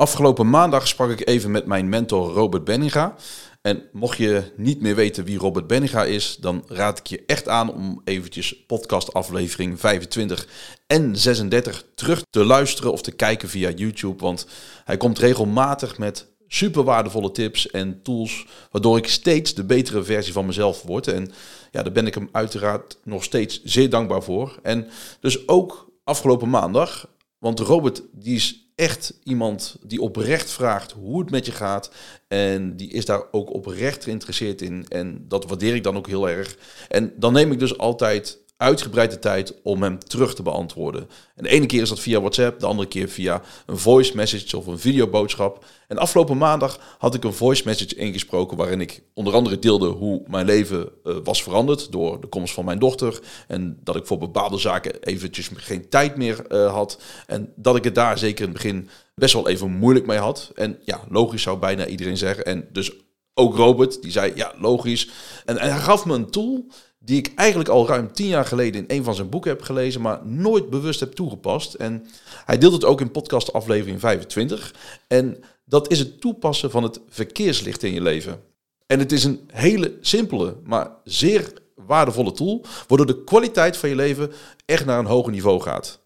Afgelopen maandag sprak ik even met mijn mentor Robert Benninga. En mocht je niet meer weten wie Robert Benninga is, dan raad ik je echt aan om eventjes podcast aflevering 25 en 36 terug te luisteren of te kijken via YouTube. Want hij komt regelmatig met super waardevolle tips en tools, waardoor ik steeds de betere versie van mezelf word. En ja, daar ben ik hem uiteraard nog steeds zeer dankbaar voor. En dus ook afgelopen maandag, want Robert die is echt iemand die oprecht vraagt hoe het met je gaat. En die is daar ook oprecht geïnteresseerd in. En dat waardeer ik dan ook heel erg. En dan neem ik dus altijd uitgebreide tijd om hem terug te beantwoorden. En de ene keer is dat via WhatsApp, de andere keer via een voice message of een videoboodschap. En afgelopen maandag had ik een voice message ingesproken waarin ik onder andere deelde hoe mijn leven uh, was veranderd door de komst van mijn dochter. En dat ik voor bepaalde zaken eventjes geen tijd meer uh, had. En dat ik het daar zeker in het begin best wel even moeilijk mee had. En ja, logisch zou bijna iedereen zeggen. En dus ook Robert, die zei ja, logisch. En hij gaf me een tool die ik eigenlijk al ruim tien jaar geleden in een van zijn boeken heb gelezen, maar nooit bewust heb toegepast. En hij deelt het ook in podcast aflevering 25. En dat is het toepassen van het verkeerslicht in je leven. En het is een hele simpele, maar zeer waardevolle tool, waardoor de kwaliteit van je leven echt naar een hoger niveau gaat.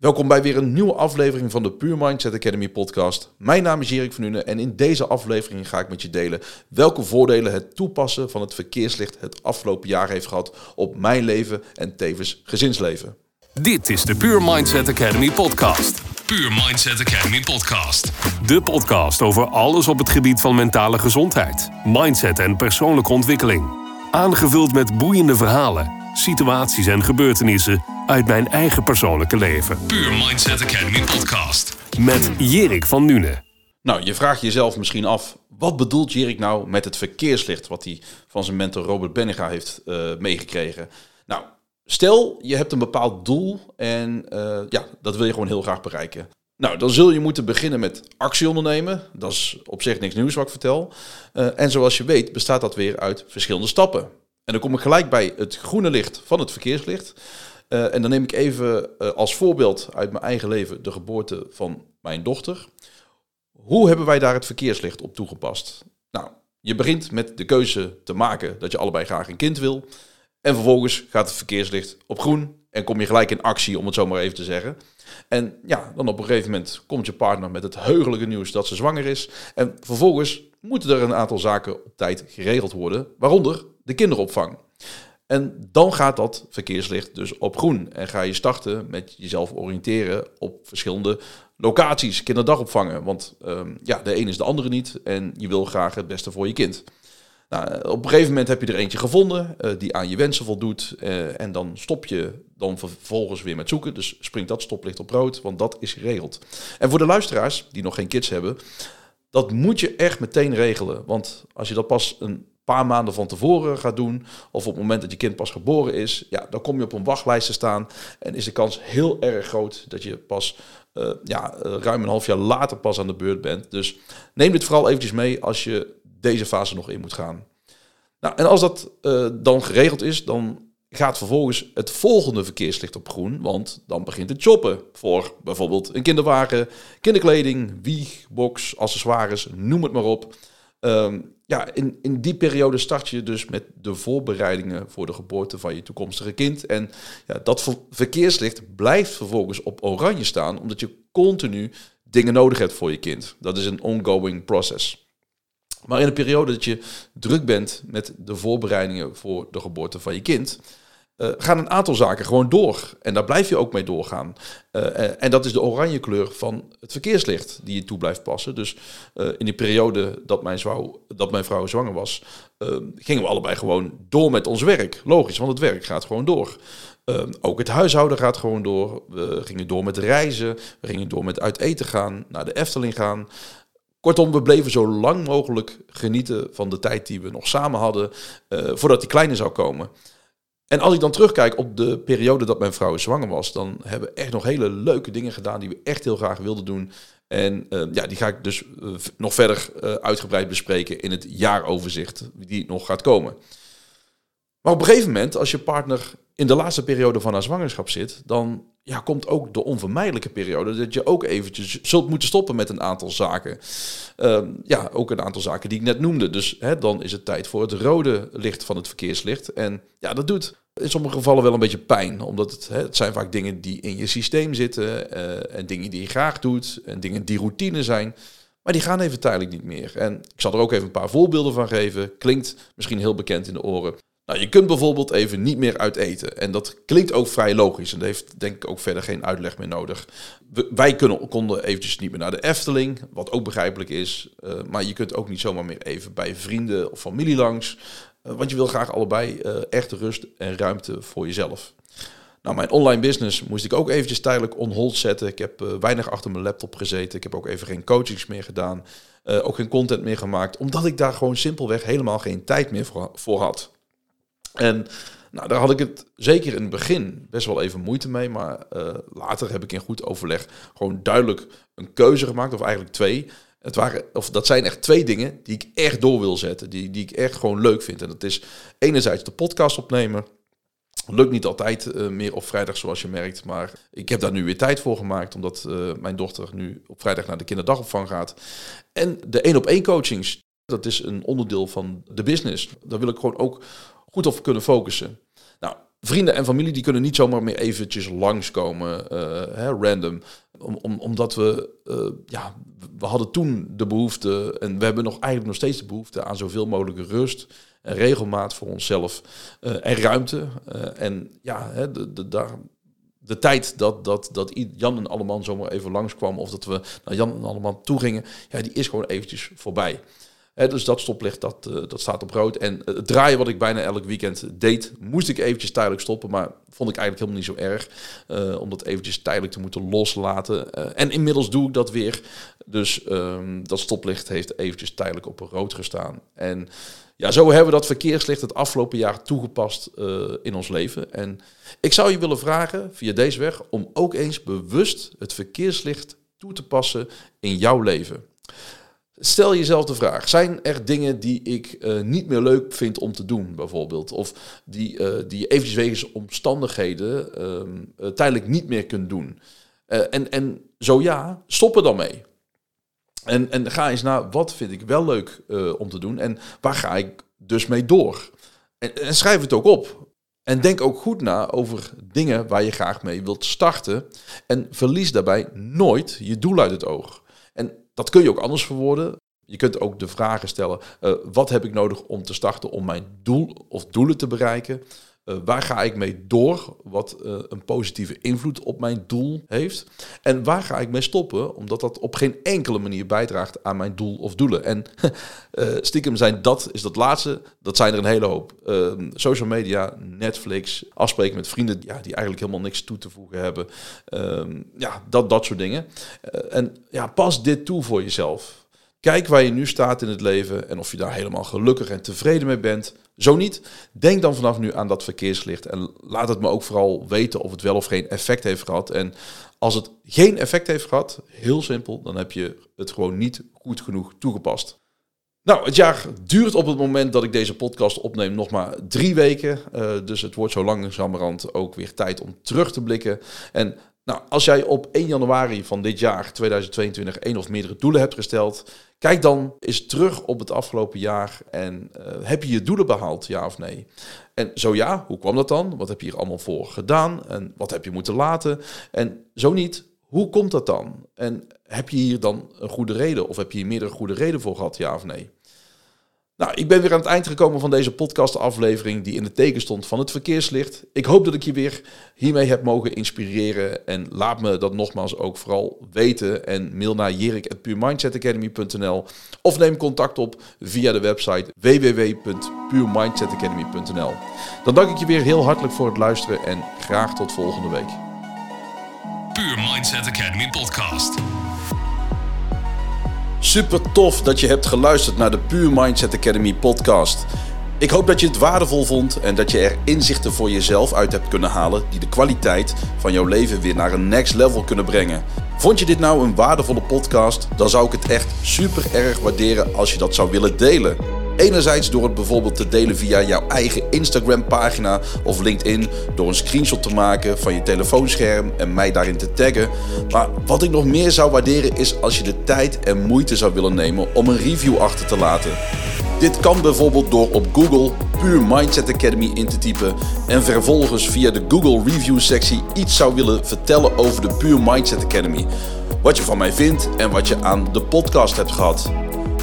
Welkom bij weer een nieuwe aflevering van de Pure Mindset Academy podcast. Mijn naam is Erik van Nuenen en in deze aflevering ga ik met je delen welke voordelen het toepassen van het verkeerslicht het afgelopen jaar heeft gehad op mijn leven en tevens gezinsleven. Dit is de Pure Mindset Academy podcast. Pure Mindset Academy podcast. De podcast over alles op het gebied van mentale gezondheid, mindset en persoonlijke ontwikkeling. Aangevuld met boeiende verhalen, situaties en gebeurtenissen uit mijn eigen persoonlijke leven. Pure Mindset Academy podcast. Met Jerik van Nune. Nou, je vraagt jezelf misschien af, wat bedoelt Jerik nou met het verkeerslicht wat hij van zijn mentor Robert Benninga heeft uh, meegekregen? Nou, stel je hebt een bepaald doel en uh, ja, dat wil je gewoon heel graag bereiken. Nou, dan zul je moeten beginnen met actie ondernemen. Dat is op zich niks nieuws wat ik vertel. Uh, en zoals je weet bestaat dat weer uit verschillende stappen. En dan kom ik gelijk bij het groene licht van het verkeerslicht. Uh, en dan neem ik even uh, als voorbeeld uit mijn eigen leven de geboorte van mijn dochter. Hoe hebben wij daar het verkeerslicht op toegepast? Nou, je begint met de keuze te maken dat je allebei graag een kind wil. En vervolgens gaat het verkeerslicht op groen en kom je gelijk in actie, om het zo maar even te zeggen. En ja, dan op een gegeven moment komt je partner met het heugelijke nieuws dat ze zwanger is. En vervolgens moeten er een aantal zaken op tijd geregeld worden, waaronder de kinderopvang. En dan gaat dat verkeerslicht dus op groen. En ga je starten met jezelf oriënteren op verschillende locaties, kinderdagopvangen. Want um, ja, de een is de andere niet en je wil graag het beste voor je kind. Nou, op een gegeven moment heb je er eentje gevonden uh, die aan je wensen voldoet. Uh, en dan stop je dan vervolgens weer met zoeken. Dus springt dat stoplicht op rood, want dat is geregeld. En voor de luisteraars die nog geen kids hebben, dat moet je echt meteen regelen. Want als je dat pas een paar maanden van tevoren gaat doen, of op het moment dat je kind pas geboren is, ja, dan kom je op een wachtlijst te staan en is de kans heel erg groot dat je pas ja, ruim een half jaar later pas aan de beurt bent. Dus neem dit vooral eventjes mee als je deze fase nog in moet gaan. Nou, en als dat uh, dan geregeld is, dan gaat vervolgens het volgende verkeerslicht op groen, want dan begint het shoppen voor bijvoorbeeld een kinderwagen, kinderkleding, wieg, box, accessoires, noem het maar op. Um, ja, in, in die periode start je dus met de voorbereidingen voor de geboorte van je toekomstige kind. En ja, dat verkeerslicht blijft vervolgens op oranje staan, omdat je continu dingen nodig hebt voor je kind. Dat is een ongoing process. Maar in de periode dat je druk bent met de voorbereidingen voor de geboorte van je kind, uh, gaan een aantal zaken gewoon door. En daar blijf je ook mee doorgaan. Uh, en dat is de oranje kleur van het verkeerslicht die je toe blijft passen. Dus in die periode dat mijn, dat mijn vrouw zwanger was, gingen we allebei gewoon door met ons werk. Logisch, want het werk gaat gewoon door. ook het huishouden gaat gewoon door. We gingen door met reizen. We gingen door met uit eten gaan, naar de Efteling gaan. Kortom, we bleven zo lang mogelijk genieten van de tijd die we nog samen hadden, voordat die kleine zou komen. En als ik dan terugkijk op de periode dat mijn vrouw zwanger was, dan hebben we echt nog hele leuke dingen gedaan die we echt heel graag wilden doen. En uh, ja, die ga ik dus uh, nog verder uitgebreid bespreken in het jaaroverzicht die nog gaat komen. Maar op een gegeven moment, als je partner in de laatste periode van haar zwangerschap zit, dan ja, komt ook de onvermijdelijke periode dat je ook eventjes zult moeten stoppen met een aantal zaken. Ehm, ja, ook een aantal zaken die ik net noemde. Dus hè, dan is het tijd voor het rode licht van het verkeerslicht. En ja, dat doet in sommige gevallen wel een beetje pijn, omdat het, hè, het zijn vaak dingen die in je systeem zitten uh, en dingen die je graag doet en dingen die routine zijn. Maar die gaan even tijdelijk niet meer. En ik zal er ook even een paar voorbeelden van geven. Klinkt misschien heel bekend in de oren. Nou, je kunt bijvoorbeeld even niet meer uit eten. En dat klinkt ook vrij logisch. En dat heeft denk ik ook verder geen uitleg meer nodig. wij kunnen, konden eventjes niet meer naar de Efteling, wat ook begrijpelijk is. Uh, maar je kunt ook niet zomaar meer even bij vrienden of familie langs. Uh, want je wil graag allebei uh, echt rust en ruimte voor jezelf. Nou, mijn online business moest ik ook eventjes tijdelijk on hold zetten. Ik heb weinig achter mijn laptop gezeten. Ik heb ook even geen coachings meer gedaan. ook geen content meer gemaakt. Omdat ik daar gewoon simpelweg helemaal geen tijd meer voor had. En nou, daar had ik het zeker in het begin best wel even moeite mee. Maar uh, later heb ik in goed overleg gewoon duidelijk een keuze gemaakt. Of eigenlijk twee. Het waren, of dat zijn echt twee dingen die ik echt door wil zetten. Die, die ik echt gewoon leuk vind. En dat is enerzijds de podcast opnemen. Lukt niet altijd uh, meer op vrijdag, zoals je merkt. Maar ik heb daar nu weer tijd voor gemaakt. Omdat uh, mijn dochter nu op vrijdag naar de kinderdagopvang gaat. En de één op één coachings. Dat is een onderdeel van de business. Daar wil ik gewoon ook goed op kunnen focussen. Nou, vrienden en familie die kunnen niet zomaar meer eventjes langskomen, uh, hè, random. Om, om, omdat we, uh, ja, we hadden toen de behoefte, en we hebben nog eigenlijk nog steeds de behoefte aan zoveel mogelijke rust en regelmaat voor onszelf uh, en ruimte. en ja, hè, de, de, daar, de tijd dat, dat, dat Jan en Alleman zomaar even langskwam of dat we naar Jan en Alleman toe gingen, ja, die is gewoon eventjes voorbij dus dat stoplicht, dat, uh, dat staat op rood. En het draaien wat ik bijna elk weekend deed, moest ik eventjes tijdelijk stoppen. Maar vond ik eigenlijk helemaal niet zo erg. Uh, om dat eventjes tijdelijk te moeten loslaten. Uh, en inmiddels doe ik dat weer. Dus um, dat stoplicht heeft eventjes tijdelijk op rood gestaan. En ja, zo hebben we dat verkeerslicht het afgelopen jaar toegepast in ons leven. En ik zou je willen vragen, via deze weg, om ook eens bewust het verkeerslicht toe te passen in jouw leven. Stel jezelf de vraag: zijn er dingen die ik uh, niet meer leuk vind om te doen, bijvoorbeeld? Of die, uh, die je eventjes wegens omstandigheden uh, tijdelijk niet meer kunt doen? en, en zo ja, stop er dan mee. En, en ga eens naar wat vind ik wel leuk om te doen en waar ga ik dus mee door? En, en schrijf het ook op. En denk ook goed na over dingen waar je graag mee wilt starten. En verlies daarbij nooit je doel uit het oog. Dat kun je ook anders verwoorden. Je kunt ook de vragen stellen: uh, wat heb ik nodig om te starten om mijn doel of doelen te bereiken? Uh, waar ga ik mee door, wat uh, een positieve invloed op mijn doel heeft? En waar ga ik mee stoppen, omdat dat op geen enkele manier bijdraagt aan mijn doel of doelen? En stiekem zijn dat, is dat laatste, dat zijn er een hele hoop. Ehm, social media, Netflix, afspreken met vrienden ja, die eigenlijk helemaal niks toe te voegen hebben. Ehm, ja, dat, dat soort dingen. en ja, pas dit toe voor jezelf. Kijk waar je nu staat in het leven en of je daar helemaal gelukkig en tevreden mee bent. Zo niet, denk dan vanaf nu aan dat verkeerslicht en laat het me ook vooral weten of het wel of geen effect heeft gehad. En als het geen effect heeft gehad, heel simpel, dan heb je het gewoon niet goed genoeg toegepast. Nou, het jaar duurt op het moment dat ik deze podcast opneem nog maar drie weken. Uh, dus het wordt zo langzamerhand ook weer tijd om terug te blikken. En nou, als jij op 1 januari van dit jaar, 2022, één of meerdere doelen hebt gesteld, kijk dan eens terug op het afgelopen jaar en uh, heb je je doelen behaald, ja of nee? En zo ja, hoe kwam dat dan? Wat heb je hier allemaal voor gedaan? En wat heb je moeten laten? En zo niet, hoe komt dat dan? En heb je hier dan een goede reden of heb je hier meerdere goede reden voor gehad, ja of nee? Nou, ik ben weer aan het eind gekomen van deze podcastaflevering die in de teken stond van het verkeerslicht. Ik hoop dat ik je weer hiermee heb mogen inspireren en laat me dat nogmaals ook vooral weten en mail naar jerik.puurmindsetacademy.nl of neem contact op via de website www.puurmindsetacademy.nl. Dan dank ik je weer heel hartelijk voor het luisteren en graag tot volgende week. Puur Mindset Academy podcast. Super tof dat je hebt geluisterd naar de Pure Mindset Academy podcast. Ik hoop dat je het waardevol vond en dat je er inzichten voor jezelf uit hebt kunnen halen die de kwaliteit van jouw leven weer naar een next level kunnen brengen. Vond je dit nou een waardevolle podcast? Dan zou ik het echt super erg waarderen als je dat zou willen delen. Enerzijds door het bijvoorbeeld te delen via jouw eigen Instagram pagina of LinkedIn, door een screenshot te maken van je telefoonscherm en mij daarin te taggen. Maar wat ik nog meer zou waarderen is als je de tijd en moeite zou willen nemen om een review achter te laten. Dit kan bijvoorbeeld door op Google Puur Mindset Academy in te typen en vervolgens via de Google Review sectie iets zou willen vertellen over de Puur Mindset Academy. Wat je van mij vindt en wat je aan de podcast hebt gehad.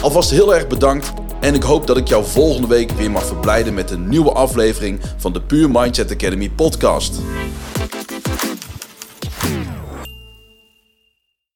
Alvast heel erg bedankt en ik hoop dat ik jou volgende week weer mag verblijden met een nieuwe aflevering van de Puur Mindset Academy podcast.